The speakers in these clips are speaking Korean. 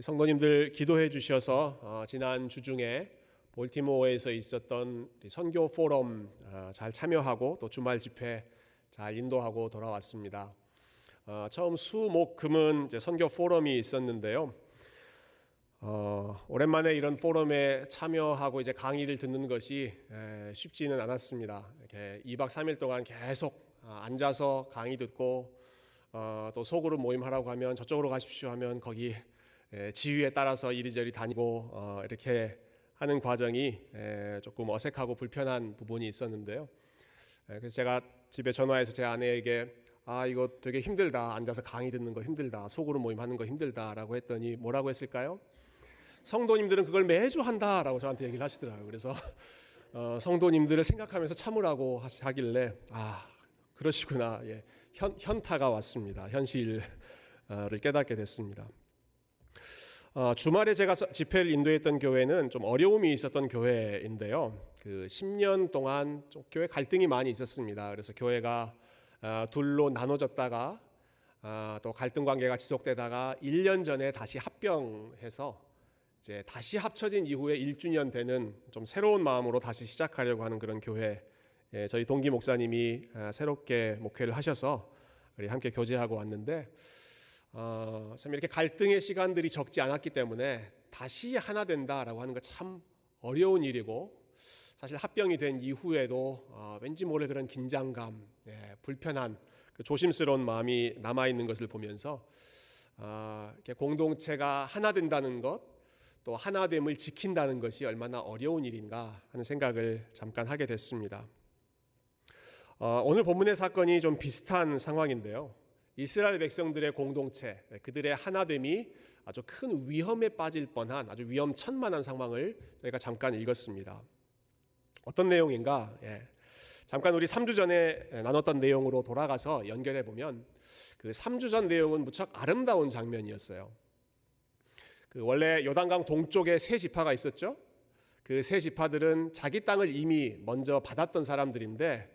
성도님들 기도해 주셔서 어, 지난 주중에 볼티모어에서 있었던 선교 포럼 어, 잘 참여하고 또 주말 집회 잘 인도하고 돌아왔습니다. 어, 처음 수목금은 선교 포럼이 있었는데요. 어, 오랜만에 이런 포럼에 참여하고 이제 강의를 듣는 것이 에, 쉽지는 않았습니다. 이렇게 2박 3일 동안 계속 어, 앉아서 강의 듣고 어, 또 소그룹 모임하라고 하면 저쪽으로 가십시오 하면 거기 에, 지휘에 따라서 이리저리 다니고 어, 이렇게 하는 과정이 에, 조금 어색하고 불편한 부분이 있었는데요. 에, 그래서 제가 집에 전화해서 제 아내에게 아 이거 되게 힘들다 앉아서 강의 듣는 거 힘들다 소그룹 모임 하는 거 힘들다라고 했더니 뭐라고 했을까요? 성도님들은 그걸 매주 한다라고 저한테 얘기를 하시더라고요. 그래서 어, 성도님들을 생각하면서 참으라고 하길래 아 그러시구나. 예, 현, 현타가 왔습니다. 현실을 깨닫게 됐습니다. 어, 주말에 제가 집회를 인도했던 교회는 좀 어려움이 있었던 교회인데요. 그 10년 동안 좀 교회 갈등이 많이 있었습니다. 그래서 교회가 어, 둘로 나눠졌다가 어, 또 갈등 관계가 지속되다가 1년 전에 다시 합병해서 이제 다시 합쳐진 이후에 1주년 되는 좀 새로운 마음으로 다시 시작하려고 하는 그런 교회 예, 저희 동기 목사님이 아, 새롭게 목회를 하셔서 우리 함께 교제하고 왔는데 어, 참 이렇게 갈등의 시간들이 적지 않았기 때문에 다시 하나 된다라고 하는 거 참 어려운 일이고 사실 합병이 된 이후에도 어, 왠지 모를 그런 긴장감, 예, 불편한 그 조심스러운 마음이 남아 있는 것을 보면서 어, 이렇게 공동체가 하나 된다는 것, 또 하나됨을 지킨다는 것이 얼마나 어려운 일인가 하는 생각을 잠깐 하게 됐습니다. 어, 오늘 본문의 사건이 좀 비슷한 상황인데요. 이스라엘 백성들의 공동체, 그들의 하나됨이 아주 큰 위험에 빠질 뻔한 아주 위험천만한 상황을 저희가 잠깐 읽었습니다. 어떤 내용인가? 예. 잠깐 우리 3주 전에 나눴던 내용으로 돌아가서 연결해 보면 그 3주 전 내용은 무척 아름다운 장면이었어요. 그 원래 요단강 동쪽에 세 지파가 있었죠. 그 세 지파들은 자기 땅을 이미 먼저 받았던 사람들인데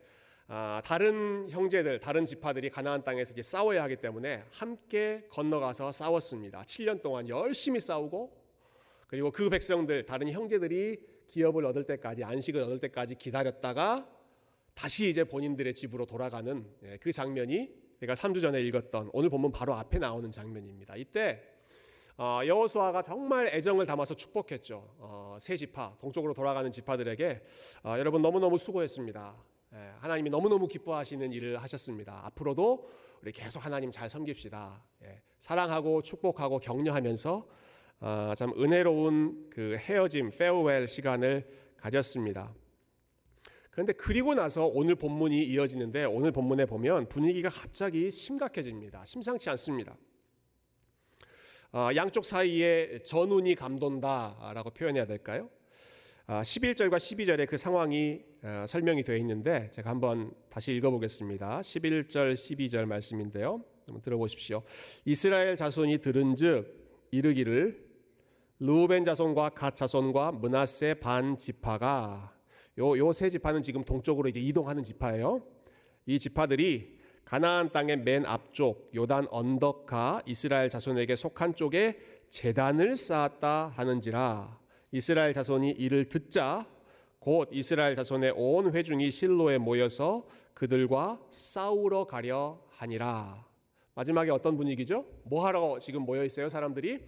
아, 다른 형제들, 다른 지파들이 가나안 땅에서 이제 싸워야 하기 때문에 함께 건너가서 싸웠습니다. 7년 동안 열심히 싸우고 그리고 그 백성들, 다른 형제들이 기업을 얻을 때까지 안식을 얻을 때까지 기다렸다가 다시 이제 본인들의 집으로 돌아가는 예, 그 장면이 제가 3주 전에 읽었던 오늘 보면 바로 앞에 나오는 장면입니다. 이때 어, 여호수아가 정말 애정을 담아서 축복했죠. 어, 세 지파 동쪽으로 돌아가는 지파들에게 어, 여러분 너무 너무 수고했습니다. 예, 하나님이 너무 너무 기뻐하시는 일을 하셨습니다. 앞으로도 우리 계속 하나님 잘 섬깁시다. 예, 사랑하고 축복하고 격려하면서 참 은혜로운 그 헤어짐 페어웰 시간을 가졌습니다. 그런데 그리고 나서 오늘 본문이 이어지는데 오늘 본문에 보면 분위기가 갑자기 심각해집니다. 심상치 않습니다. 아, 양쪽 사이에 전운이 감돈다라고 표현해야 될까요? 11절과 아, 12절에 그 상황이 아, 설명이 되어 있는데 제가 한번 다시 읽어보겠습니다. 11절, 12절 말씀인데요. 한번 들어보십시오. 이스라엘 자손이 들은즉 이르기를 루벤 자손과 갓 자손과 문하세 반 지파가 요세 지파는 지금 동쪽으로 이제 이동하는 지파예요. 이 지파들이 가나안 땅의 맨 앞쪽 요단 언덕가 이스라엘 자손에게 속한 쪽에 재단을 쌓았다 하는지라 이스라엘 자손이 이를 듣자 곧 이스라엘 자손의 온 회중이 실로에 모여서 그들과 싸우러 가려 하니라. 마지막에 어떤 분위기죠? 뭐 하러 지금 모여 있어요, 사람들이?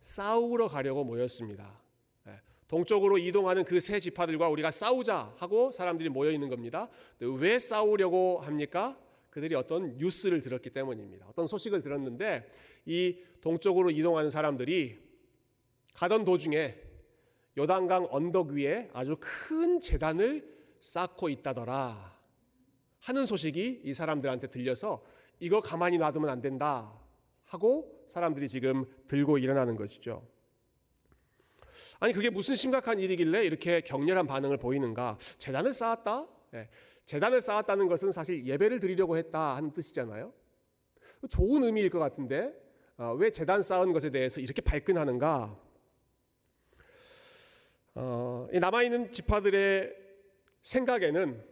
싸우러 가려고 모였습니다. 네. 동쪽으로 이동하는 그 세 지파들과 우리가 싸우자 하고 사람들이 모여 있는 겁니다. 왜 싸우려고 합니까? 그들이 어떤 뉴스를 들었기 때문입니다. 어떤 소식을 들었는데 이 동쪽으로 이동하는 사람들이 가던 도중에 요단강 언덕 위에 아주 큰 재단을 쌓고 있다더라 하는 소식이 이 사람들한테 들려서 이거 가만히 놔두면 안 된다 하고 사람들이 지금 들고 일어나는 것이죠. 아니 그게 무슨 심각한 일이길래 이렇게 격렬한 반응을 보이는가? 재단을 쌓았다? 네. 재단을 쌓았다는 것은 사실 예배를 드리려고 했다 하는 뜻이잖아요. 좋은 의미일 것 같은데 어, 왜 재단 쌓은 것에 대해서 이렇게 발끈하는가? 어, 남아 있는 지파들의 생각에는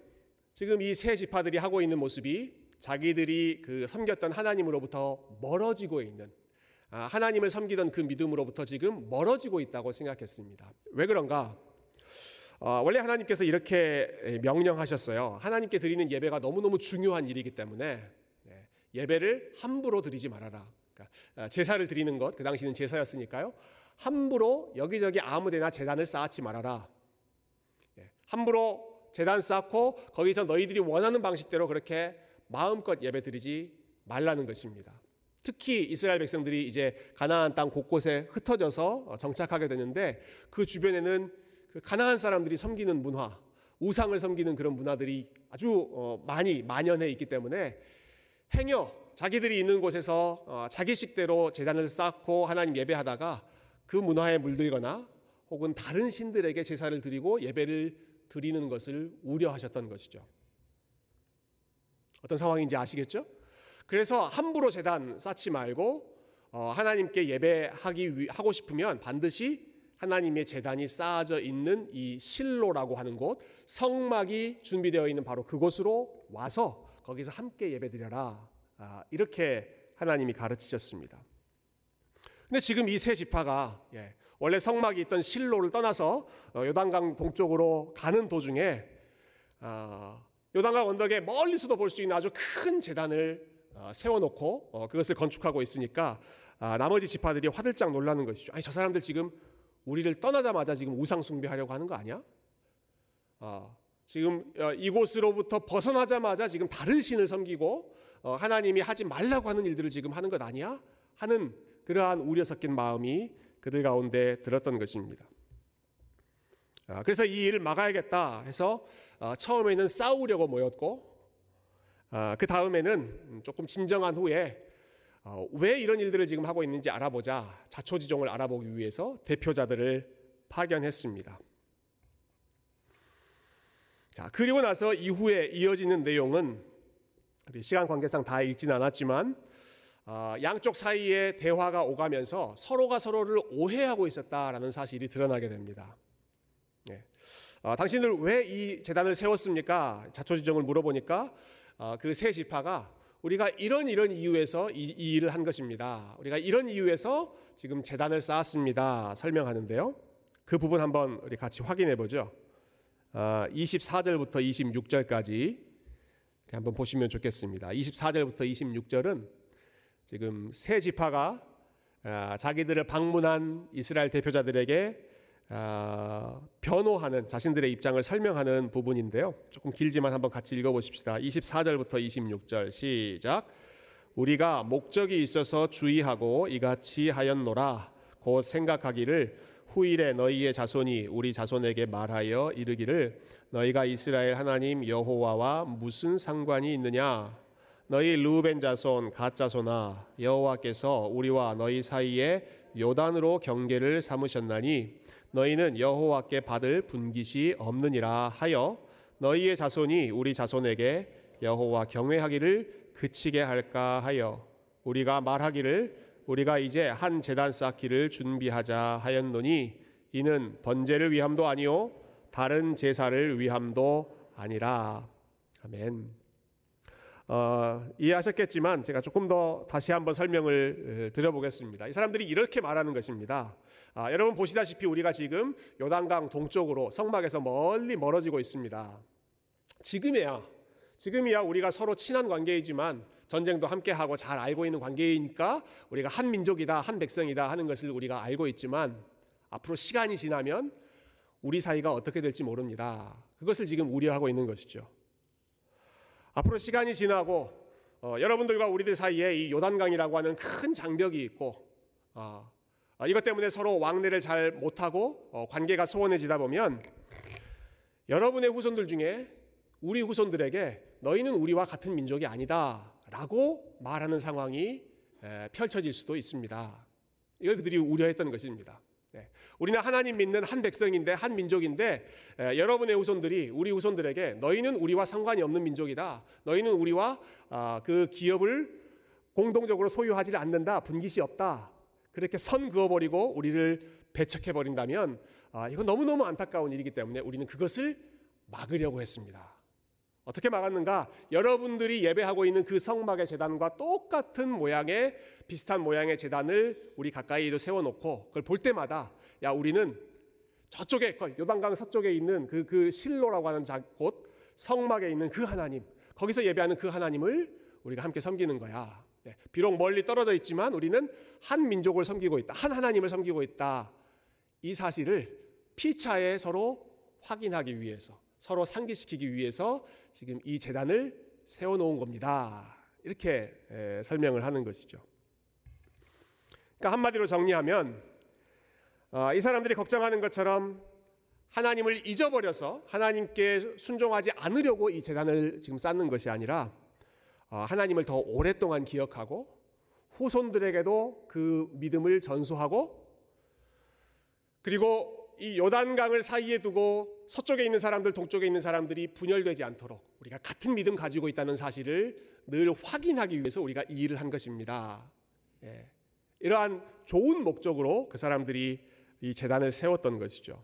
지금 이 세 지파들이 하고 있는 모습이 자기들이 그 섬겼던 하나님으로부터 멀어지고 있는 아, 하나님을 섬기던 그 믿음으로부터 지금 멀어지고 있다고 생각했습니다. 왜 그런가? 어, 원래 하나님께서 이렇게 명령하셨어요. 하나님께 드리는 예배가 너무너무 중요한 일이기 때문에 네, 예배를 함부로 드리지 말아라. 그러니까 아, 제사를 드리는 것, 그 당시는 제사였으니까요. 함부로 여기저기 아무데나 재단을 쌓지 말아라. 예, 함부로 재단 쌓고 거기서 너희들이 원하는 방식대로 그렇게 마음껏 예배 드리지 말라는 것입니다. 특히 이스라엘 백성들이 이제 가나안 땅 곳곳에 흩어져서 정착하게 되는데 그 주변에는 그 가나안 사람들이 섬기는 문화, 우상을 섬기는 그런 문화들이 아주 어, 많이 만연해 있기 때문에 행여 자기들이 있는 곳에서 어, 자기식대로 재단을 쌓고 하나님 예배하다가 그 문화에 물들거나 혹은 다른 신들에게 제사를 드리고 예배를 드리는 것을 우려하셨던 것이죠. 어떤 상황인지 아시겠죠? 그래서 함부로 재단 쌓지 말고 어, 하나님께 예배하기 하고 싶으면 반드시 하나님의 재단이 쌓아져 있는 이 실로라고 하는 곳 성막이 준비되어 있는 바로 그곳으로 와서 거기서 함께 예배드려라 아, 이렇게 하나님이 가르치셨습니다. 근데 지금 이 세 지파가 예, 원래 성막이 있던 실로를 떠나서 어, 요단강 동쪽으로 가는 도중에 아, 요단강 언덕에 멀리서도 볼 수 있는 아주 큰 재단을 어, 세워놓고 어, 그것을 건축하고 있으니까 아, 나머지 지파들이 화들짝 놀라는 것이죠. 아니 저 사람들 지금 우리를 떠나자마자 지금 우상 숭배하려고 하는 거 아니야? 지금 이곳으로부터 벗어나자마자 지금 다른 신을 섬기고 하나님이 하지 말라고 하는 일들을 지금 하는 것 아니야? 하는 그러한 우려 섞인 마음이 그들 가운데 들었던 것입니다. 아, 그래서 이 일을 막아야겠다 해서 아, 처음에는 싸우려고 모였고 아, 그 다음에는 조금 진정한 후에 어, 왜 이런 일들을 지금 하고 있는지 알아보자 자초지종을 알아보기 위해서 대표자들을 파견했습니다. 자 그리고 나서 이후에 이어지는 내용은 시간 관계상 다 읽진 않았지만 아, 양쪽 사이에 대화가 오가면서 서로가 서로를 오해하고 있었다라는 사실이 드러나게 됩니다. 예. 아, 당신들 왜 이 재단을 세웠습니까? 자초지종을 물어보니까 아, 그세 지파가 우리가 이런 이런 이유에서 이, 이, 일을 한 것입니다. 우리가 이런 이유에서 지금 재단을 쌓았습니다. 설명하는데요. 그 부분 한번 우리 같이 확인해 보죠. 24절부터 26절까지 한번 보시면 좋겠습니다. 24절부터 26절은 지금 세 지파가 아, 자기들을 방문한 이스라엘 대표자들에게 아, 변호하는 자신들의 입장을 설명하는 부분인데요. 조금 길지만 한번 같이 읽어보십시다. 24절부터 26절 시작. 우리가 목적이 있어서 주의하고 이같이 하였노라. 곧 생각하기를 후일에 너희의 자손이 우리 자손에게 말하여 이르기를 너희가 이스라엘 하나님 여호와와 무슨 상관이 있느냐 너희 루벤 자손 갓 자손아 여호와께서 우리와 너희 사이에 요단으로 경계를 삼으셨나니 너희는 여호와께 받을 분깃이 없느니라 하여 너희의 자손이 우리 자손에게 여호와 경외하기를 그치게 할까 하여 우리가 말하기를 우리가 이제 한 제단 쌓기를 준비하자 하였노니 이는 번제를 위함도 아니요 다른 제사를 위함도 아니라 아멘. 어, 이해하셨겠지만 제가 조금 더 다시 한번 설명을 드려보겠습니다. 이 사람들이 이렇게 말하는 것입니다. 아, 여러분 보시다시피 우리가 지금 요단강 동쪽으로 성막에서 멀리 멀어지고 있습니다. 지금이야, 지금이야 우리가 서로 친한 관계이지만 전쟁도 함께 하고 잘 알고 있는 관계이니까 우리가 한 민족이다, 한 백성이다 하는 것을 우리가 알고 있지만 앞으로 시간이 지나면 우리 사이가 어떻게 될지 모릅니다. 그것을 지금 우려하고 있는 것이죠. 앞으로 시간이 지나고 어, 여러분들과 우리들 사이에 이 요단강이라고 하는 큰 장벽이 있고 어, 어, 이것 때문에 서로 왕래를 잘 못하고 어, 관계가 소원해지다 보면 여러분의 후손들 중에 우리 후손들에게 너희는 우리와 같은 민족이 아니다라고 말하는 상황이 에, 펼쳐질 수도 있습니다. 이걸 그들이 우려했던 것입니다. 네. 우리는 하나님 믿는 한 백성인데 한 민족인데 에, 여러분의 후손들이 우리 후손들에게 너희는 우리와 상관이 없는 민족이다. 너희는 우리와 아, 그 기업을 공동적으로 소유하지 않는다. 분깃이 없다. 그렇게 선 그어버리고 우리를 배척해 버린다면 아, 이건 너무 너무 안타까운 일이기 때문에 우리는 그것을 막으려고 했습니다. 어떻게 막았는가? 여러분들이 예배하고 있는 그 성막의 재단과 똑같은 모양의 비슷한 모양의 재단을 우리 가까이도 세워놓고 그걸 볼 때마다 야 우리는 저쪽에 그 요단강 서쪽에 있는 그, 그 실로라고 하는 곳 성막에 있는 그 하나님 거기서 예배하는 그 하나님을 우리가 함께 섬기는 거야. 네, 비록 멀리 떨어져 있지만 우리는 한 민족을 섬기고 있다. 한 하나님을 섬기고 있다. 이 사실을 피차에 서로 확인하기 위해서 서로 상기시키기 위해서 지금 이 재단을 세워놓은 겁니다. 이렇게 설명을 하는 것이죠. 그러니까 한마디로 정리하면 어, 이 사람들이 걱정하는 것처럼 하나님을 잊어버려서 하나님께 순종하지 않으려고 이 재단을 지금 쌓는 것이 아니라 어, 하나님을 더 오랫동안 기억하고 후손들에게도 그 믿음을 전수하고 그리고 이 요단강을 사이에 두고 서쪽에 있는 사람들, 동쪽에 있는 사람들이 분열되지 않도록 우리가 같은 믿음 가지고 있다는 사실을 늘 확인하기 위해서 우리가 이 일을 한 것입니다. 예. 이러한 좋은 목적으로 그 사람들이 이 재단을 세웠던 것이죠.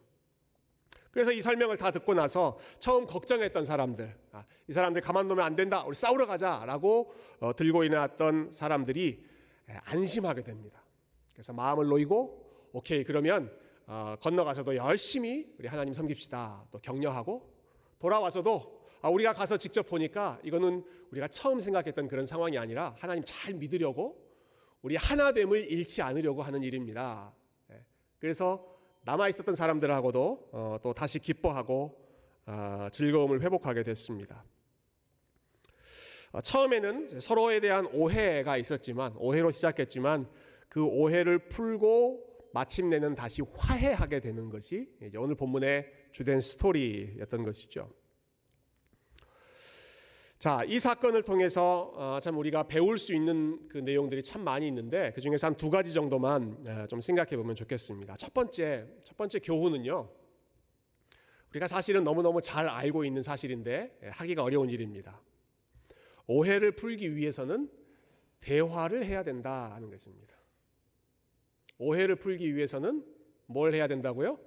그래서 이 설명을 다 듣고 나서 처음 걱정했던 사람들, 아, 이 사람들 가만두면 안 된다, 우리 싸우러 가자라고 어, 들고 일어났던 사람들이 예, 안심하게 됩니다. 그래서 마음을 놓이고, 오케이 그러면 어, 건너가서도 열심히 우리 하나님 섬깁시다. 또 격려하고 돌아와서도 아, 우리가 가서 직접 보니까 이거는 우리가 처음 생각했던 그런 상황이 아니라 하나님 잘 믿으려고 우리 하나됨을 잃지 않으려고 하는 일입니다. 예. 그래서 남아 있었던 사람들하고도 어, 또 다시 기뻐하고 어, 즐거움을 회복하게 됐습니다. 처음에는 서로에 대한 오해가 있었지만 오해로 시작했지만 그 오해를 풀고 마침내는 다시 화해하게 되는 것이 이제 오늘 본문의 주된 스토리였던 것이죠. 자, 이 사건을 통해서 어, 참 우리가 배울 수 있는 그 내용들이 참 많이 있는데 그 중에서 한 두 가지 정도만 어, 좀 생각해 보면 좋겠습니다. 첫 번째, 첫 번째 교훈은요. 우리가 사실은 너무너무 잘 알고 있는 사실인데 예, 하기가 어려운 일입니다. 오해를 풀기 위해서는 대화를 해야 된다는 것입니다. 오해를 풀기 위해서는 뭘 해야 된다고요?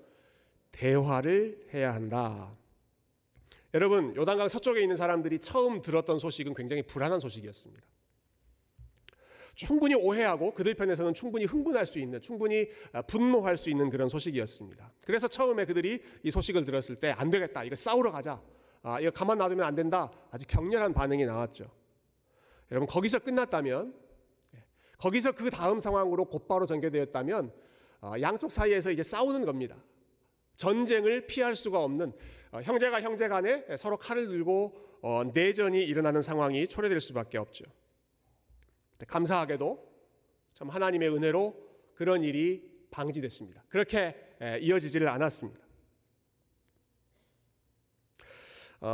대화를 해야 한다. 여러분, 요단강 서쪽에 있는 사람들이 처음 들었던 소식은 굉장히 불안한 소식이었습니다. 충분히 오해하고 그들 편에서는 충분히 흥분할 수 있는, 충분히 아, 분노할 수 있는 그런 소식이었습니다. 그래서 처음에 그들이 이 소식을 들었을 때 안 되겠다, 이거 싸우러 가자, 아, 이거 가만 놔두면 안 된다, 아주 격렬한 반응이 나왔죠. 여러분 거기서 끝났다면 거기서 그 다음 상황으로 곧바로 전개되었다면 어, 양쪽 사이에서 이제 싸우는 겁니다. 전쟁을 피할 수가 없는 어, 형제가 형제 간에 서로 칼을 들고 어, 내전이 일어나는 상황이 초래될 수밖에 없죠. 감사하게도 참 하나님의 은혜로 그런 일이 방지됐습니다. 그렇게 이어지지를 않았습니다.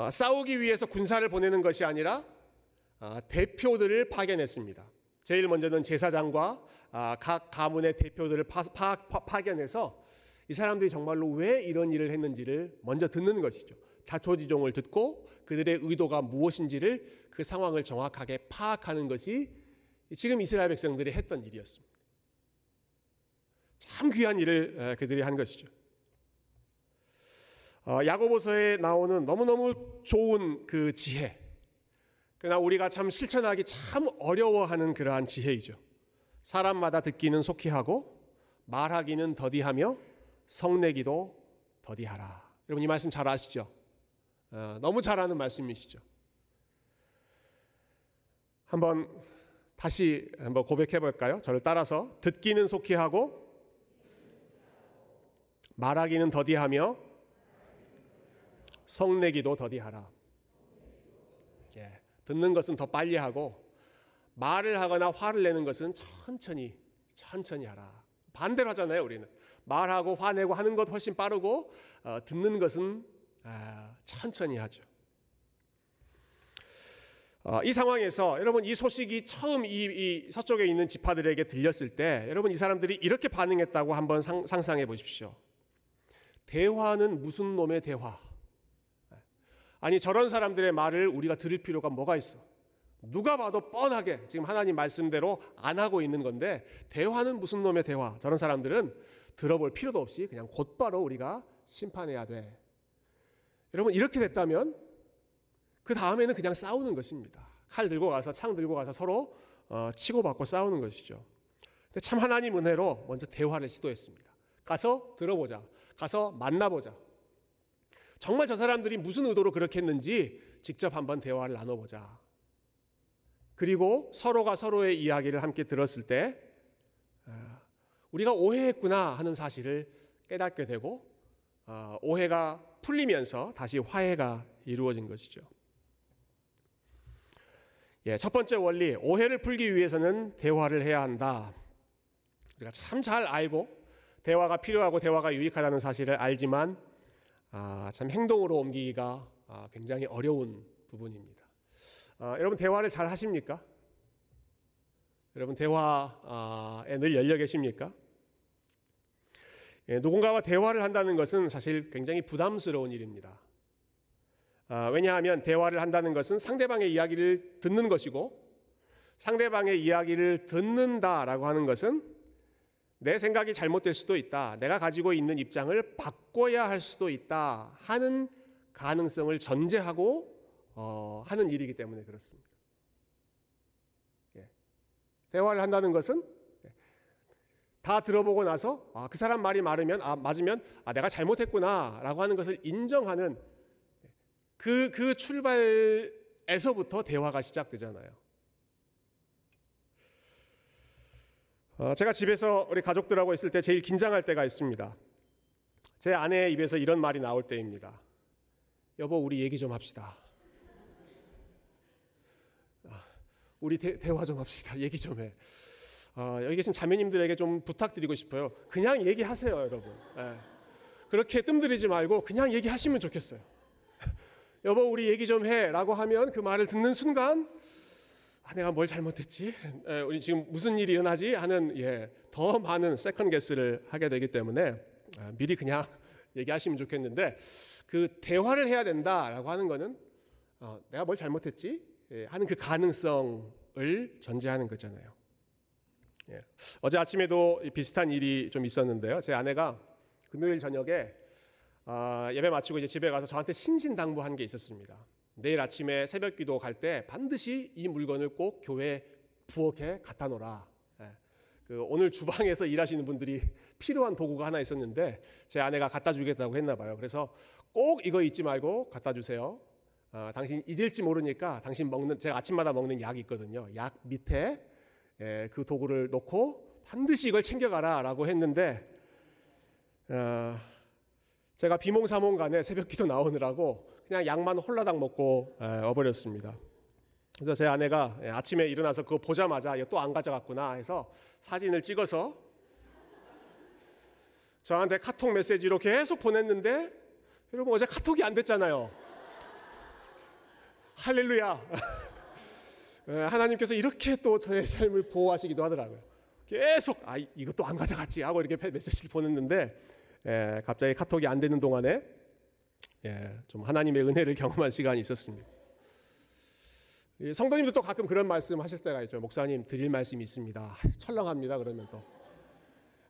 싸우기 위해서 군사를 보내는 것이 아니라 대표들을 파견했습니다. 제일 먼저는 제사장과 아, 각 가문의 대표들을 파, 파, 파 견해서이 사람들이 정말로 왜 이런 일을 했는지를 먼저 듣는 것이죠. 자초지종을 듣고 그들의 의도가 무엇인지를 그 상황을 정확하게 파악하는 것이 지금 이스라엘 백성들이 했던 일이었습니다. 참 귀한 일을 그들이 한 것이죠. 어, 야고보서에 나오는 너무너무 좋은 그 지혜, 그러나 우리가 참 실천하기 참 어려워하는 그러한 지혜이죠. 사람마다 듣기는 속히 하고 말하기는 더디하며 성내기도 더디하라. 여러분 이 말씀 잘 아시죠? 어, 너무 잘 아는 말씀이시죠. 한번 다시 한번 고백해 볼까요? 저를 따라서 듣기는 속히 하고 말하기는 더디하며 성내기도 더디하라. 듣는 것은 더 빨리 하고 말을 하거나 화를 내는 것은 천천히 천천히 하라. 반대로 하잖아요, 우리는. 말하고 화내고 하는 것 훨씬 빠르고 어, 듣는 것은 아, 천천히 하죠. 어, 이 상황에서 여러분 이 소식이 처음 이, 이, 서쪽에 있는 지파들에게 들렸을 때 여러분 이 사람들이 이렇게 반응했다고 한번 상, 상상해 보십시오. 대화는 무슨 놈의 대화? 아니 저런 사람들의 말을 우리가 들을 필요가 뭐가 있어? 누가 봐도 뻔하게 지금 하나님 말씀대로 안 하고 있는 건데 대화는 무슨 놈의 대화? 저런 사람들은 들어볼 필요도 없이 그냥 곧바로 우리가 심판해야 돼. 여러분 이렇게 됐다면 그 다음에는 그냥 싸우는 것입니다. 칼 들고 가서 창 들고 가서 서로 어, 치고받고 싸우는 것이죠. 근데 참 하나님 은혜로 먼저 대화를 시도했습니다. 가서 들어보자. 가서 만나보자. 정말 저 사람들이 무슨 의도로 그렇게 했는지 직접 한번 대화를 나눠보자. 그리고 서로가 서로의 이야기를 함께 들었을 때 아, 우리가 오해했구나 하는 사실을 깨닫게 되고 어, 오해가 풀리면서 다시 화해가 이루어진 것이죠. 예, 첫 번째 원리 오해를 풀기 위해서는 대화를 해야 한다. 우리가 참 잘 알고 대화가 필요하고 대화가 유익하다는 사실을 알지만 아, 참 행동으로 옮기기가 아, 굉장히 어려운 부분입니다. 아, 여러분 대화를 잘 하십니까? 여러분 대화에 늘 열려 계십니까? 예, 누군가와 대화를 한다는 것은 사실 굉장히 부담스러운 일입니다. 아, 왜냐하면 대화를 한다는 것은 상대방의 이야기를 듣는 것이고 상대방의 이야기를 듣는다라고 하는 것은 내 생각이 잘못될 수도 있다. 내가 가지고 있는 입장을 바꿔야 할 수도 있다 하는 가능성을 전제하고 어, 하는 일이기 때문에 그렇습니다. 예. 대화를 한다는 것은 다 들어보고 나서 아, 그 사람 말이 맞으면 아, 맞으면 아, 내가 잘못했구나라고 하는 것을 인정하는 그, 그 출발에서부터 대화가 시작되잖아요. 어, 제가 집에서 우리 가족들하고 있을 때 제일 긴장할 때가 있습니다. 제 아내의 입에서 이런 말이 나올 때입니다. 여보, 우리 얘기 좀 합시다. 아, 우리 대, 화 좀 합시다. 얘기 좀 해. 어, 여기 계신 자매님들에게 좀 부탁드리고 싶어요. 그냥 얘기하세요, 여러분. 예. 그렇게 뜸들이지 말고 그냥 얘기하시면 좋겠어요. 여보 우리 얘기 좀 해 라고 하면 그 말을 듣는 순간 아, 내가 뭘 잘못했지? 에, 우리 지금 무슨 일이 일어나지? 하는 예, 더 많은 second guess를 하게 되기 때문에 아, 미리 그냥 얘기하시면 좋겠는데 그 대화를 해야 된다라고 하는 거는 어, 내가 뭘 잘못했지? 예, 하는 그 가능성을 전제하는 거잖아요. 예. 어제 아침에도 비슷한 일이 좀 있었는데요. 제 아내가 금요일 저녁에 어, 예배 마치고 이제 집에 가서 저한테 신신당부한 게 있었습니다. 내일 아침에 새벽 기도 갈 때 반드시 이 물건을 꼭 교회 부엌에 갖다 놓라. 예. 그 오늘 주방에서 일하시는 분들이 필요한 도구가 하나 있었는데 제 아내가 갖다 주겠다고 했나 봐요. 그래서 꼭 이거 잊지 말고 갖다 주세요. 어, 당신 잊을지 모르니까 당신 먹는 제가 아침마다 먹는 약이 있거든요. 약 밑에 예, 그 도구를 놓고 반드시 이걸 챙겨가라라고 했는데 어, 제가 비몽사몽간에 새벽기도 나오느라고 그냥 약만 홀라당 먹고 어버렸습니다. 그래서 제 아내가 예, 아침에 일어나서 그거 보자마자 또안 가져갔구나 해서 사진을 찍어서 저한테 카톡 메시지로 계속 보냈는데 여러분 어제 카톡이 안 됐잖아요. 할렐루야. 예, 하나님께서 이렇게 또 저의 삶을 보호하시기도 하더라고요. 계속 아 이것도 안 가져갔지 하고 이렇게 메시지를 보냈는데 예, 갑자기 카톡이 안 되는 동안에 예, 좀 하나님의 은혜를 경험한 시간이 있었습니다. 성도님도 또 가끔 그런 말씀 하실 때가 있죠. 목사님 드릴 말씀이 있습니다. 철렁합니다. 그러면 또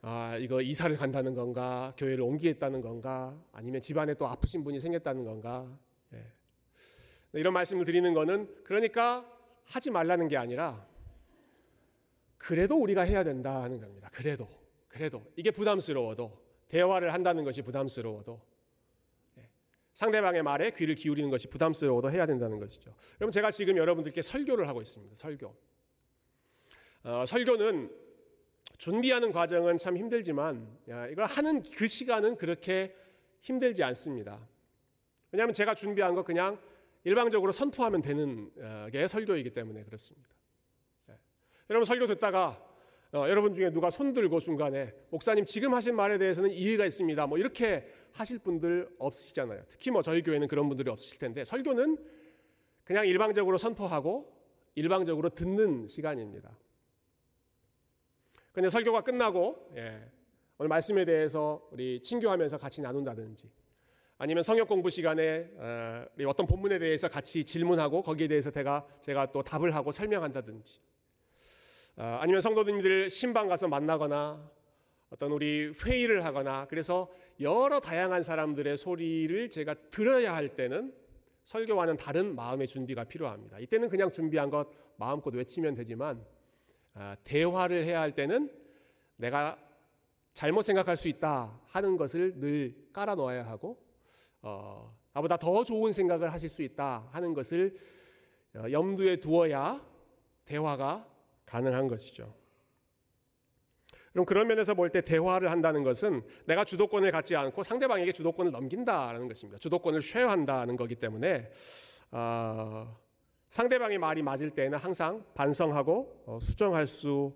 아, 이거 이사를 간다는 건가? 교회를 옮기겠다는 건가? 아니면 집안에 또 아프신 분이 생겼다는 건가? 예. 이런 말씀을 드리는 거는 그러니까 하지 말라는 게 아니라 그래도 우리가 해야 된다 하는 겁니다. 그래도 그래도 이게 부담스러워도 대화를 한다는 것이 부담스러워도 예, 상대방의 말에 귀를 기울이는 것이 부담스러워도 해야 된다는 것이죠. 여러분 제가 지금 여러분들께 설교를 하고 있습니다. 설교. 어, 설교는 준비하는 과정은 참 힘들지만 야, 이걸 하는 그 시간은 그렇게 힘들지 않습니다. 왜냐하면 제가 준비한 거 그냥 일방적으로 선포하면 되는 어, 게 설교이기 때문에 그렇습니다. 예. 여러분 설교 듣다가 어, 여러분 중에 누가 손들고 중간에 목사님 지금 하신 말에 대해서는 이해가 있습니다. 뭐 이렇게 하실 분들 없으시잖아요. 특히 뭐 저희 교회는 그런 분들이 없으실 텐데 설교는 그냥 일방적으로 선포하고 일방적으로 듣는 시간입니다. 근데 설교가 끝나고 예, 오늘 말씀에 대해서 우리 친교하면서 같이 나눈다든지 아니면 성역 공부 시간에 어, 우리 어떤 본문에 대해서 같이 질문하고 거기에 대해서 제가 제가 또 답을 하고 설명한다든지 어, 아니면 성도님들 신방 가서 만나거나 어떤 우리 회의를 하거나 그래서 여러 다양한 사람들의 소리를 제가 들어야 할 때는 설교와는 다른 마음의 준비가 필요합니다. 이때는 그냥 준비한 것 마음껏 외치면 되지만 아, 대화를 해야 할 때는 내가 잘못 생각할 수 있다 하는 것을 늘 깔아 놓아야 하고 어, 나보다 더 좋은 생각을 하실 수 있다 하는 것을 어, 염두에 두어야 대화가 가능한 것이죠. 그럼 그런 면에서 볼 때 대화를 한다는 것은 내가 주도권을 갖지 않고 상대방에게 주도권을 넘긴다라는 것입니다. 주도권을 쉐어한다는 거기 때문에 어, 상대방의 말이 맞을 때는 항상 반성하고 어, 수정할 수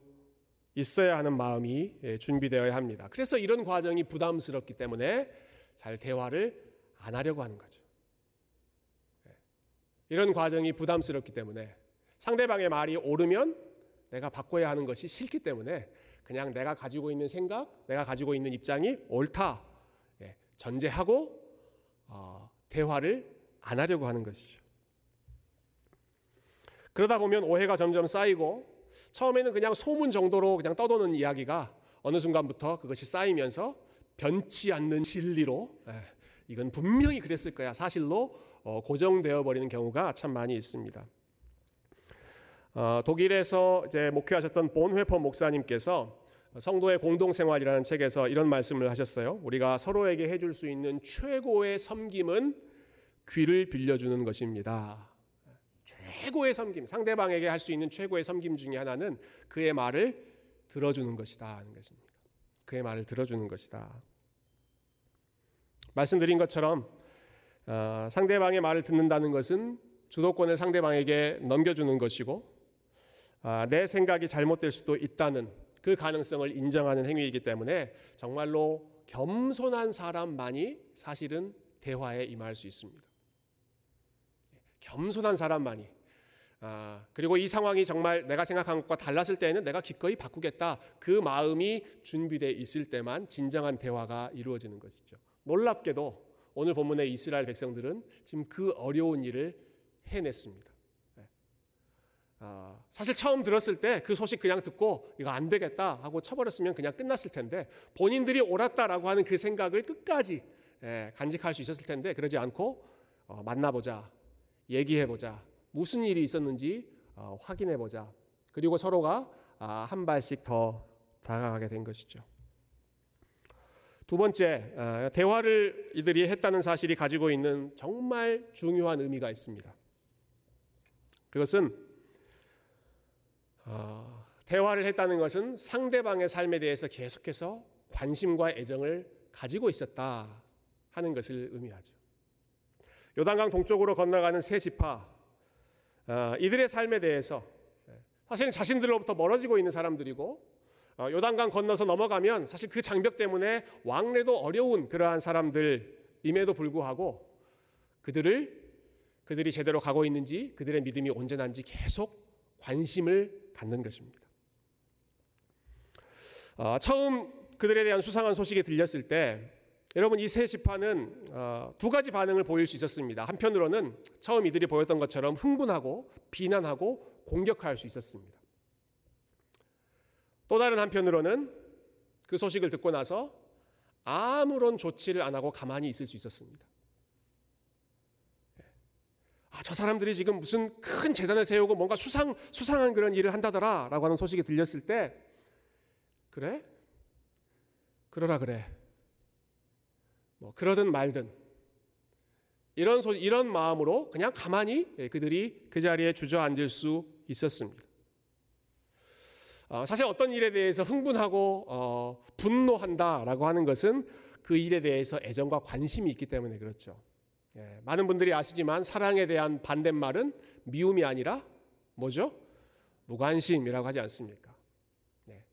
있어야 하는 마음이 예, 준비되어야 합니다. 그래서 이런 과정이 부담스럽기 때문에 잘 대화를 안 하려고 하는 거죠. 예. 이런 과정이 부담스럽기 때문에 상대방의 말이 옳으면 내가 바꿔야 하는 것이 싫기 때문에 그냥 내가 가지고 있는 생각, 내가 가지고 있는 입장이 옳다 예, 전제하고 어, 대화를 안 하려고 하는 것이죠. 그러다 보면 오해가 점점 쌓이고 처음에는 그냥 소문 정도로 그냥 떠도는 이야기가 어느 순간부터 그것이 쌓이면서 변치 않는 진리로 예, 이건 분명히 그랬을 거야 사실로 어, 고정되어 버리는 경우가 참 많이 있습니다. 어, 독일에서 이제 목회하셨던 본회퍼 목사님께서 성도의 공동생활이라는 책에서 이런 말씀을 하셨어요. 우리가 서로에게 해줄 수 있는 최고의 섬김은 귀를 빌려주는 것입니다. 최고의 섬김, 상대방에게 할 수 있는 최고의 섬김 중에 하나는 그의 말을 들어주는 것이다 하는 것입니다. 그의 말을 들어주는 것이다. 말씀드린 것처럼 어, 상대방의 말을 듣는다는 것은 주도권을 상대방에게 넘겨주는 것이고 어, 내 생각이 잘못될 수도 있다는 그 가능성을 인정하는 행위이기 때문에 정말로 겸손한 사람만이 사실은 대화에 임할 수 있습니다. 겸손한 사람만이 아, 그리고 이 상황이 정말 내가 생각한 것과 달랐을 때는 내가 기꺼이 바꾸겠다. 그 마음이 준비되어 있을 때만 진정한 대화가 이루어지는 것이죠. 놀랍게도 오늘 본문의 이스라엘 백성들은 지금 그 어려운 일을 해냈습니다. 네. 아, 사실 처음 들었을 때 그 소식 그냥 듣고 이거 안 되겠다 하고 쳐버렸으면 그냥 끝났을 텐데 본인들이 옳았다라고 하는 그 생각을 끝까지 예, 간직할 수 있었을 텐데 그러지 않고 어, 만나보자, 얘기해보자, 무슨 일이 있었는지 어, 확인해 보자. 그리고 서로가 아, 한 발씩 더 다가가게 된 것이죠. 두 번째, 아, 대화를 이들이 했다는 사실이 가지고 있는 정말 중요한 의미가 있습니다. 그것은 아, 대화를 했다는 것은 상대방의 삶에 대해서 계속해서 관심과 애정을 가지고 있었다 하는 것을 의미하죠. 요단강 동쪽으로 건너가는 세 지파 어, 이들의 삶에 대해서 사실은 자신들로부터 멀어지고 있는 사람들이고 어, 요단강 건너서 넘어가면 사실 그 장벽 때문에 왕래도 어려운 그러한 사람들임에도 불구하고 그들을 그들이 제대로 가고 있는지 그들의 믿음이 온전한지 계속 관심을 갖는 것입니다. 어, 처음 그들에 대한 수상한 소식이 들렸을 때 여러분 이 세 지파는 어, 두 가지 반응을 보일 수 있었습니다. 한편으로는 처음 이들이 보였던 것처럼 흥분하고 비난하고 공격할 수 있었습니다. 또 다른 한편으로는 그 소식을 듣고 나서 아무런 조치를 안 하고 가만히 있을 수 있었습니다. 아, 저 사람들이 지금 무슨 큰 재단을 세우고 뭔가 수상 수상한 그런 일을 한다더라 라고 하는 소식이 들렸을 때 그래? 그러라 그래. 뭐 그러든 말든 이런 소, 이런 마음으로 그냥 가만히 예, 그들이 그 자리에 주저앉을 수 있었습니다. 어, 사실 어떤 일에 대해서 흥분하고 어, 분노한다라고 하는 것은 그 일에 대해서 애정과 관심이 있기 때문에 그렇죠. 예, 많은 분들이 아시지만 사랑에 대한 반대말은 미움이 아니라 뭐죠? 무관심이라고 하지 않습니까? 예,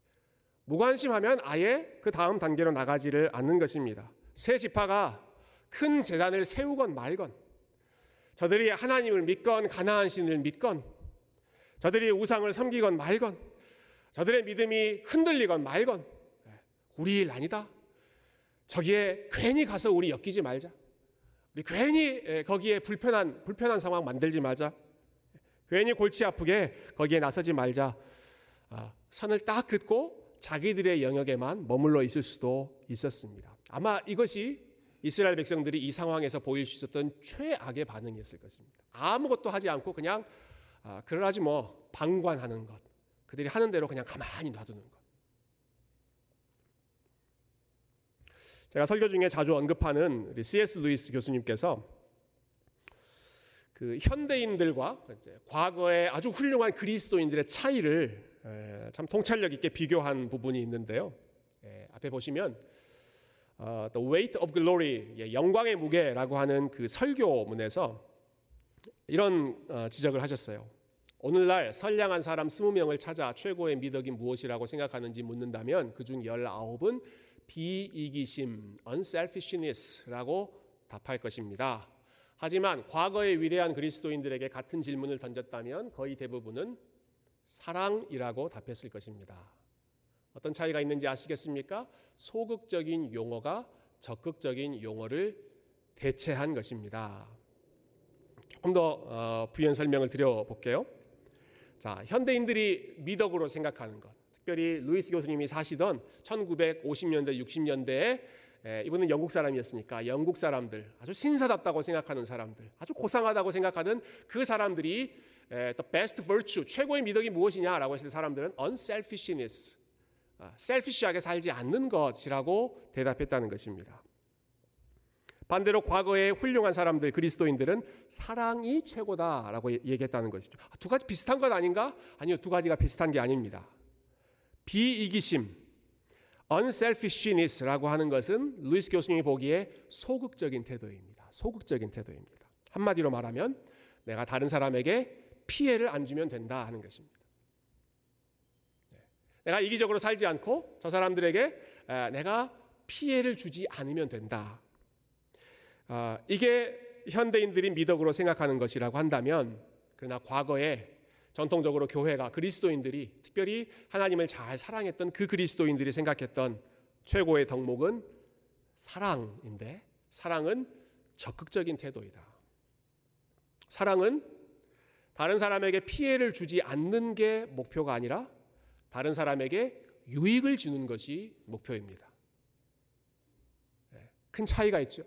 무관심하면 아예 그 다음 단계로 나가지를 않는 것입니다. 세 지파가 큰 재단을 세우건 말건 저들이 하나님을 믿건 가나안 신을 믿건 저들이 우상을 섬기건 말건 저들의 믿음이 흔들리건 말건 우리 일 아니다. 저기에 괜히 가서 우리 엮이지 말자. 우리 괜히 거기에 불편한 불편한 상황 만들지 말자. 괜히 골치 아프게 거기에 나서지 말자. 아, 선을 딱 긋고 자기들의 영역에만 머물러 있을 수도 있었습니다. 아마 이것이 이스라엘 백성들이 이 상황에서 보일 수 있었던 최악의 반응이었을 것입니다. 아무것도 하지 않고 그냥 아, 그러지 뭐 방관하는 것. 그들이 하는 대로 그냥 가만히 놔두는 것. 제가 설교 중에 자주 언급하는 우리 C.S. 루이스 교수님께서 그 현대인들과 과거의 아주 훌륭한 그리스도인들의 차이를 참 통찰력 있게 비교한 부분이 있는데요. 앞에 보시면 어, The Weight of Glory, 예, 영광의 무게라고 하는 그 설교문에서 이런 어, 지적을 하셨어요. 오늘날 선량한 사람 20명을 찾아 최고의 미덕이 무엇이라고 생각하는지 묻는다면 그중 19은 비이기심, unselfishness라고 답할 것입니다. 하지만 과거의 위대한 그리스도인들에게 같은 질문을 던졌다면 거의 대부분은 사랑이라고 답했을 것입니다. 어떤 차이가 있는지 아시겠습니까? 소극적인 용어가 적극적인 용어를 대체한 것입니다. 조금 더 어, 부연 설명을 드려볼게요. 자, 현대인들이 미덕으로 생각하는 것, 특별히 루이스 교수님이 사시던 1950년대, 60년대에 이분은 영국 사람이었으니까 영국 사람들, 아주 신사답다고 생각하는 사람들, 아주 고상하다고 생각하는 그 사람들이 the best virtue, 최고의 미덕이 무엇이냐라고 때 사람들은 unselfishness, 셀피시하게 살지 않는 것이라고 대답했다는 것입니다. 반대로 과거의 훌륭한 사람들 그리스도인들은 사랑이 최고다라고 얘기했다는 것이죠. 아, 두 가지 비슷한 것 아닌가? 아니요, 두 가지가 비슷한 게 아닙니다. 비이기심, unselfishness라고 하는 것은 루이스 교수님이 보기에 소극적인 태도입니다. 소극적인 태도입니다. 한마디로 말하면 내가 다른 사람에게 피해를 안 주면 된다 하는 것입니다. 내가 이기적으로 살지 않고 저 사람들에게 내가 피해를 주지 않으면 된다. 아, 이게 현대인들이 미덕으로 생각하는 것이라고 한다면 그러나 과거에 전통적으로 교회가 그리스도인들이 특별히 하나님을 잘 사랑했던 그 그리스도인들이 생각했던 최고의 덕목은 사랑인데 사랑은 적극적인 태도이다. 사랑은 다른 사람에게 피해를 주지 않는 게 목표가 아니라 다른 사람에게 유익을 주는 것이 목표입니다. 네, 큰 차이가 있죠.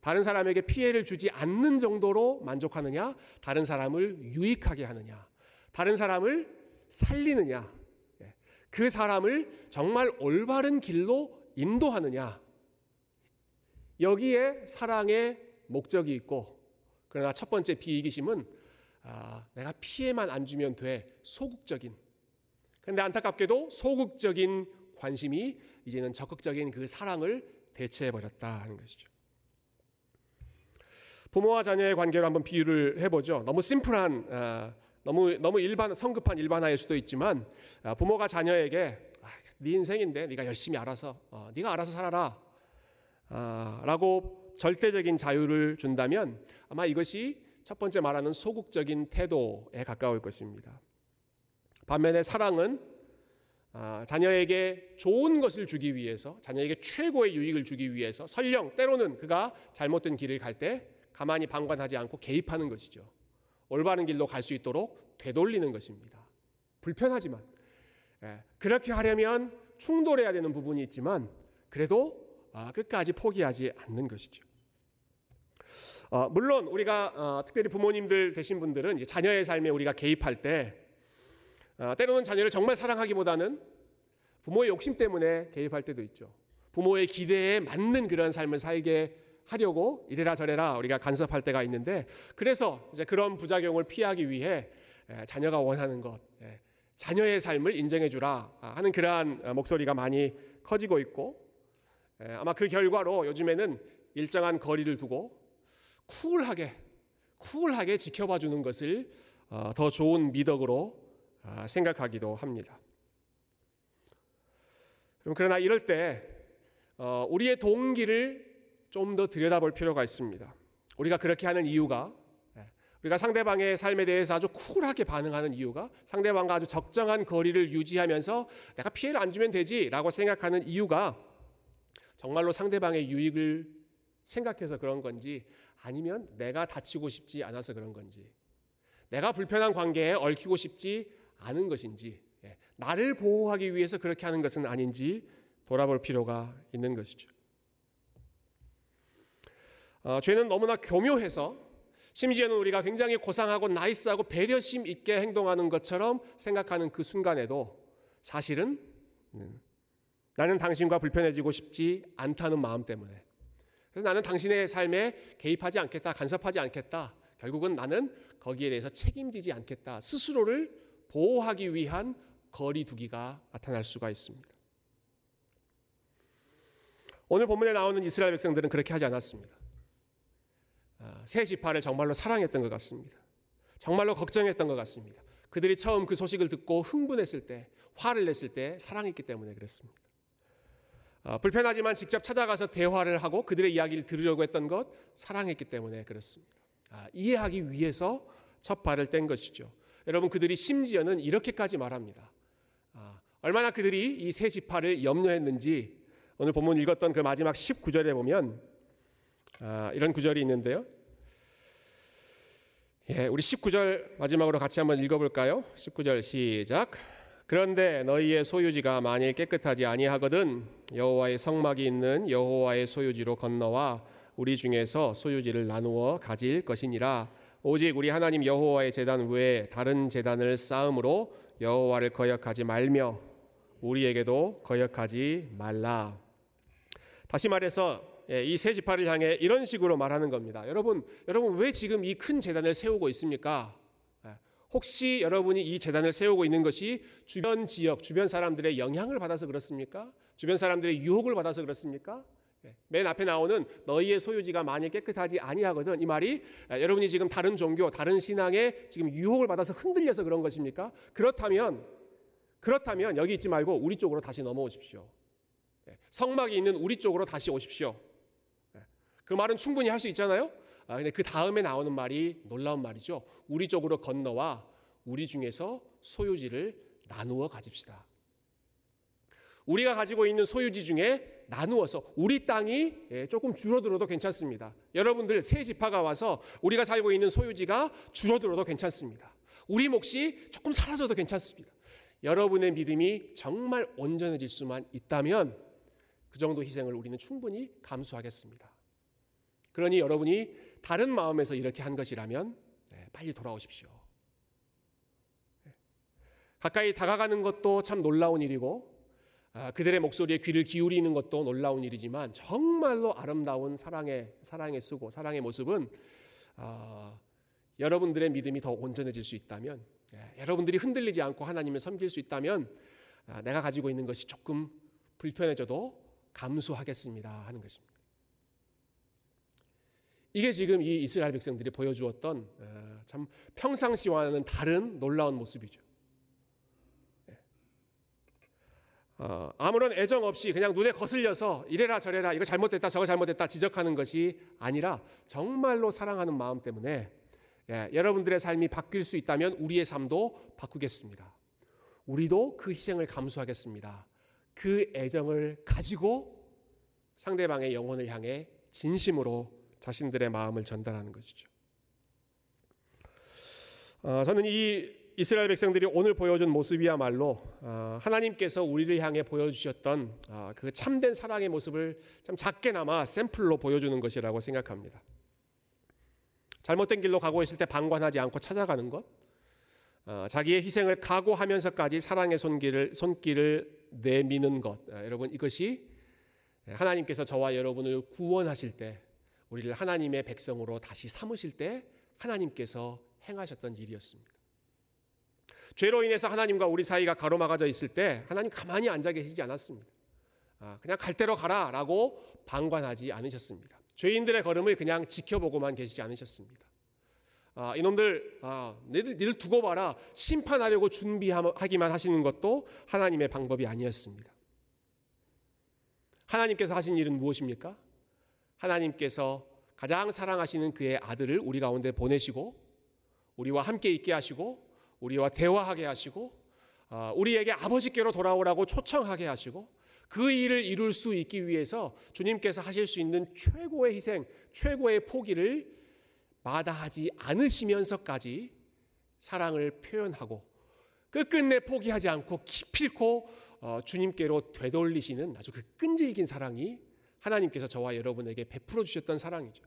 다른 사람에게 피해를 주지 않는 정도로 만족하느냐, 다른 사람을 유익하게 하느냐, 다른 사람을 살리느냐, 네, 그 사람을 정말 올바른 길로 인도하느냐. 여기에 사랑의 목적이 있고, 그러나 첫 번째 비이기심은 아, 내가 피해만 안 주면 돼 소극적인 그런데 안타깝게도 소극적인 관심이 이제는 적극적인 그 사랑을 대체해 버렸다 하는 것이죠. 부모와 자녀의 관계로 한번 비유를 해보죠. 너무 심플한, 아, 너무 너무 일반 성급한 일반화일 수도 있지만 아, 부모가 자녀에게 아, 네 인생인데 네가 열심히 알아서, 어, 네가 알아서 살아라, 라고 절대적인 자유를 준다면 아마 이것이 첫 번째 말하는 소극적인 태도에 가까울 것입니다. 반면에 사랑은 아, 자녀에게 좋은 것을 주기 위해서, 자녀에게 최고의 유익을 주기 위해서, 설령 때로는 그가 잘못된 길을 갈 때 가만히 방관하지 않고 개입하는 것이죠. 올바른 길로 갈 수 있도록 되돌리는 것입니다. 불편하지만 예, 그렇게 하려면 충돌해야 되는 부분이 있지만 그래도 아, 끝까지 포기하지 않는 것이죠. 어, 물론 우리가 어, 특별히 부모님들 되신 분들은 자녀의 삶에 우리가 개입할 때 아, 때로는 자녀를 정말 사랑하기보다는 부모의 욕심 때문에 개입할 때도 있죠. 부모의 기대에 맞는 그런 삶을 살게 하려고 이래라 저래라 우리가 간섭할 때가 있는데 그래서 이제 그런 부작용을 피하기 위해 자녀가 원하는 것, 자녀의 삶을 인정해 주라 하는 그러한 어, 목소리가 많이 커지고 있고 아마 그 결과로 요즘에는 일정한 거리를 두고 쿨하게 쿨하게 지켜봐 주는 것을 어, 더 좋은 미덕으로 아, 생각하기도 합니다. 그러나 이럴 때 어, 우리의 동기를 좀 더 들여다볼 필요가 있습니다. 우리가 그렇게 하는 이유가 예, 우리가 상대방의 삶에 대해서 아주 쿨하게 반응하는 이유가 상대방과 아주 적정한 거리를 유지하면서 내가 피해를 안 주면 되지라고 생각하는 이유가 정말로 상대방의 유익을 생각해서 그런 건지 아니면 내가 다치고 싶지 않아서 그런 건지 내가 불편한 관계에 얽히고 싶지 아는 것인지 예, 나를 보호하기 위해서 그렇게 하는 것은 아닌지 돌아볼 필요가 있는 것이죠. 어, 죄는 너무나 교묘해서 심지어는 우리가 굉장히 고상하고 나이스하고 배려심 있게 행동하는 것처럼 생각하는 그 순간에도 사실은 음, 나는 당신과 불편해지고 싶지 않다는 마음 때문에 그래서 나는 당신의 삶에 개입하지 않겠다, 간섭하지 않겠다. 결국은 나는 거기에 대해서 책임지지 않겠다. 스스로를 보호하기 위한 거리두기가 나타날 수가 있습니다. 오늘 본문에 나오는 이스라엘 백성들은 그렇게 하지 않았습니다. 아, 새 지파를 정말로 사랑했던 것 같습니다. 정말로 걱정했던 것 같습니다. 그들이 처음 그 소식을 듣고 흥분했을 때, 화를 냈을 때 사랑했기 때문에 그랬습니다. 어, 불편하지만 직접 찾아가서 대화를 하고 그들의 이야기를 들으려고 했던 것 사랑했기 때문에 그렇습니다. 아, 이해하기 위해서 첫 발을 뗀 것이죠. 여러분 그들이 심지어는 이렇게까지 말합니다. 아, 얼마나 그들이 이세 지파를 염려했는지 오늘 본문 읽었던 그 마지막 19절에 보면 아, 이런 구절이 있는데요. 예, 우리 19절 마지막으로 같이 한번 읽어볼까요? 19절 시작. 그런데 너희의 소유지가 만일 깨끗하지 아니하거든 여호와의 성막이 있는 여호와의 소유지로 건너와 우리 중에서 소유지를 나누어 가질 것이니라 오직 우리 하나님 여호와의 제단 외에 다른 제단을 쌓음으로 여호와를 거역하지 말며 우리에게도 거역하지 말라. 다시 말해서 예, 이 세 지파를 향해 이런 식으로 말하는 겁니다. 여러분, 여러분 왜 지금 이큰 제단을 세우고 있습니까? 혹시 여러분이 이 재단을 세우고 있는 것이 주변 지역, 주변 사람들의 영향을 받아서 그렇습니까? 주변 사람들의 유혹을 받아서 그렇습니까? 예, 맨 앞에 나오는 너희의 소유지가 만일 깨끗하지 아니하거든 이 말이 예, 여러분이 지금 다른 종교, 다른 신앙에 지금 유혹을 받아서 흔들려서 그런 것입니까? 그렇다면 그렇다면 여기 있지 말고 우리 쪽으로 다시 넘어오십시오. 예, 성막이 있는 우리 쪽으로 다시 오십시오. 그 말은 충분히 할 수 있잖아요. 아, 근데 그 다음에 나오는 말이 놀라운 말이죠. 우리 쪽으로 건너와 우리 중에서 소유지를 나누어 가집시다. 우리가 가지고 있는 소유지 중에 나누어서 우리 땅이 예, 조금 줄어들어도 괜찮습니다. 여러분들 새 지파가 와서 우리가 살고 있는 소유지가 줄어들어도 괜찮습니다. 우리 몫이 조금 사라져도 괜찮습니다. 여러분의 믿음이 정말 온전해질 수만 있다면 그 정도 희생을 우리는 충분히 감수하겠습니다. 그러니 여러분이 다른 마음에서 이렇게 한 것이라면 네, 빨리 돌아오십시오. 네. 가까이 다가가는 것도 참 놀라운 일이고 아, 그들의 목소리에 귀를 기울이는 것도 놀라운 일이지만 정말로 아름다운 사랑의 사랑의 쓰고 사랑의 모습은 어, 여러분들의 믿음이 더 온전해질 수 있다면 예, 여러분들이 흔들리지 않고 하나님을 섬길 수 있다면 아, 내가 가지고 있는 것이 조금 불편해져도 감수하겠습니다 하는 것입니다. 이게 지금 이 이스라엘 백성들이 보여주었던 어, 참 평상시와는 다른 놀라운 모습이죠. 예. 어, 아무런 애정 없이 그냥 눈에 거슬려서 이래라 저래라 이거 잘못됐다 저거 잘못됐다 지적하는 것이 아니라 정말로 사랑하는 마음 때문에 예, 여러분들의 삶이 바뀔 수 있다면 우리의 삶도 바꾸겠습니다. 우리도 그 희생을 감수하겠습니다. 그 애정을 가지고 상대방의 영혼을 향해 진심으로 자신들의 마음을 전달하는 것이죠. 어, 저는 이 이스라엘 백성들이 오늘 보여준 모습이야말로 어, 하나님께서 우리를 향해 보여주셨던 어, 그 참된 사랑의 모습을 참 작게나마 샘플로 보여주는 것이라고 생각합니다. 잘못된 길로 가고 있을 때 방관하지 않고 찾아가는 것, 어, 자기의 희생을 각오하면서까지 사랑의 손길을 손길을 내미는 것, 어, 여러분 이것이 하나님께서 저와 여러분을 구원하실 때 우리를 하나님의 백성으로 다시 삼으실 때 하나님께서 행하셨던 일이었습니다. 죄로 인해서 하나님과 우리 사이가 가로막아져 있을 때 하나님 가만히 앉아 계시지 않았습니다. 아, 그냥 갈 대로 가라라고 방관하지 않으셨습니다. 죄인들의 걸음을 그냥 지켜보고만 계시지 않으셨습니다. 아, 이놈들, 아, 니들 두고 봐라. 심판하려고 준비하기만 하시는 것도 하나님의 방법이 아니었습니다. 하나님께서 하신 일은 무엇입니까? 하나님께서 가장 사랑하시는 그의 아들을 우리 가운데 보내시고 우리와 함께 있게 하시고 우리와 대화하게 하시고 아, 우리에게 아버지께로 돌아오라고 초청하게 하시고 그 일을 이룰 수 있기 위해서 주님께서 하실 수 있는 최고의 희생, 최고의 포기를 마다하지 않으시면서까지 사랑을 표현하고 끝끝내 포기하지 않고 기필코 어, 주님께로 되돌리시는 아주 그 끈질긴 사랑이 하나님께서 저와 여러분에게 베풀어 주셨던 사랑이죠.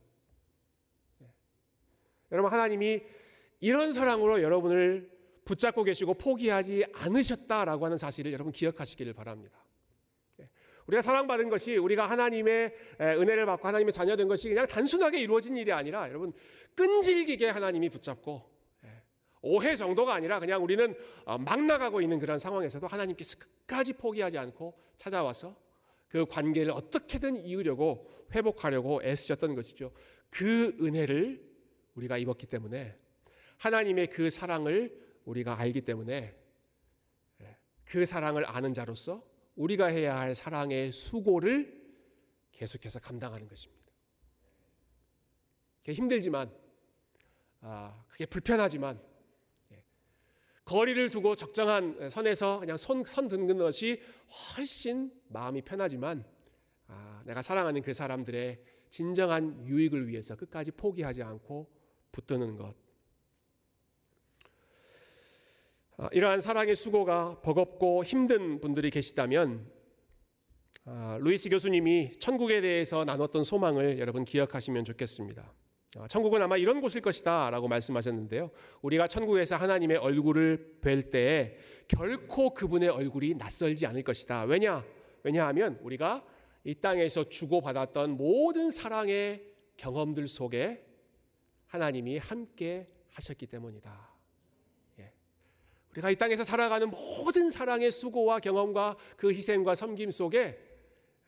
여러분 하나님이 이런 사랑으로 여러분을 붙잡고 계시고 포기하지 않으셨다라고 하는 사실을 여러분 기억하시기를 바랍니다. 예. 우리가 사랑받은 것이 우리가 하나님의 은혜를 받고 하나님의 자녀 된 것이 그냥 단순하게 이루어진 일이 아니라 여러분 끈질기게 하나님이 붙잡고 예. 오해 정도가 아니라 그냥 우리는 어, 막 나가고 있는 그런 상황에서도 하나님께서 끝까지 포기하지 않고 찾아와서 그 관계를 어떻게든 이으려고 회복하려고 애쓰셨던 것이죠. 그 은혜를 우리가 입었기 때문에 하나님의 그 사랑을 우리가 알기 때문에 예, 그 사랑을 아는 자로서 우리가 해야 할 사랑의 수고를 계속해서 감당하는 것입니다. 힘들지만, 아, 그게 불편하지만, 예, 거리를 두고 적정한 선에서 그냥 손, 선 든는 것이 훨씬 마음이 편하지만, 아, 내가 사랑하는 그 사람들의 진정한 유익을 위해서 끝까지 포기하지 않고 붙드는 것. 아, 이러한 사랑의 수고가 버겁고 힘든 분들이 계시다면 아, 루이스 교수님이 천국에 대해서 나눴던 소망을 여러분 기억하시면 좋겠습니다. 아, 천국은 아마 이런 곳일 것이다 라고 말씀하셨는데요. 우리가 천국에서 하나님의 얼굴을 뵐때 결코 그분의 얼굴이 낯설지 않을 것이다. 왜냐? 왜냐하면 우리가 이 땅에서 주고받았던 모든 사랑의 경험들 속에 하나님이 함께 하셨기 때문이다. 우리가 이 땅에서 살아가는 모든 사랑의 수고와 경험과 그 희생과 섬김 속에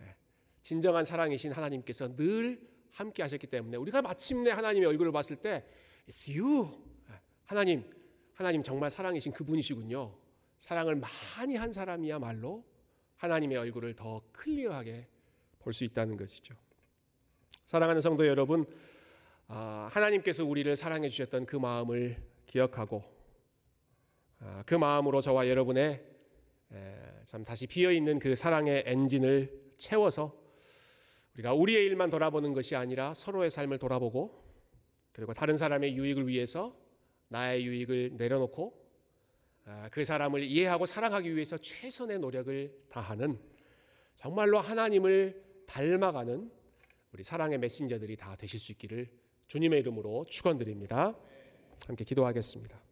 예, 진정한 사랑이신 하나님께서 늘 함께 하셨기 때문에 우리가 마침내 하나님의 얼굴을 봤을 때 It's you. 예, 하나님, 하나님 정말 사랑이신 그분이시군요. 사랑을 많이 한 사람이야말로 하나님의 얼굴을 더 클리어하게 볼 수 있다는 것이죠. 사랑하는 성도 여러분, 아, 하나님께서 우리를 사랑해 주셨던 그 마음을 기억하고 아, 그 마음으로 저와 여러분의 참 다시 비어 있는 그 사랑의 엔진을 채워서 우리가 우리의 일만 돌아보는 것이 아니라 서로의 삶을 돌아보고 그리고 다른 사람의 유익을 위해서 나의 유익을 내려놓고 아, 그 사람을 이해하고 사랑하기 위해서 최선의 노력을 다하는 정말로 하나님을 닮아가는 우리 사랑의 메신저들이 다 되실 수 있기를 주님의 이름으로 축원드립니다. 함께 기도하겠습니다.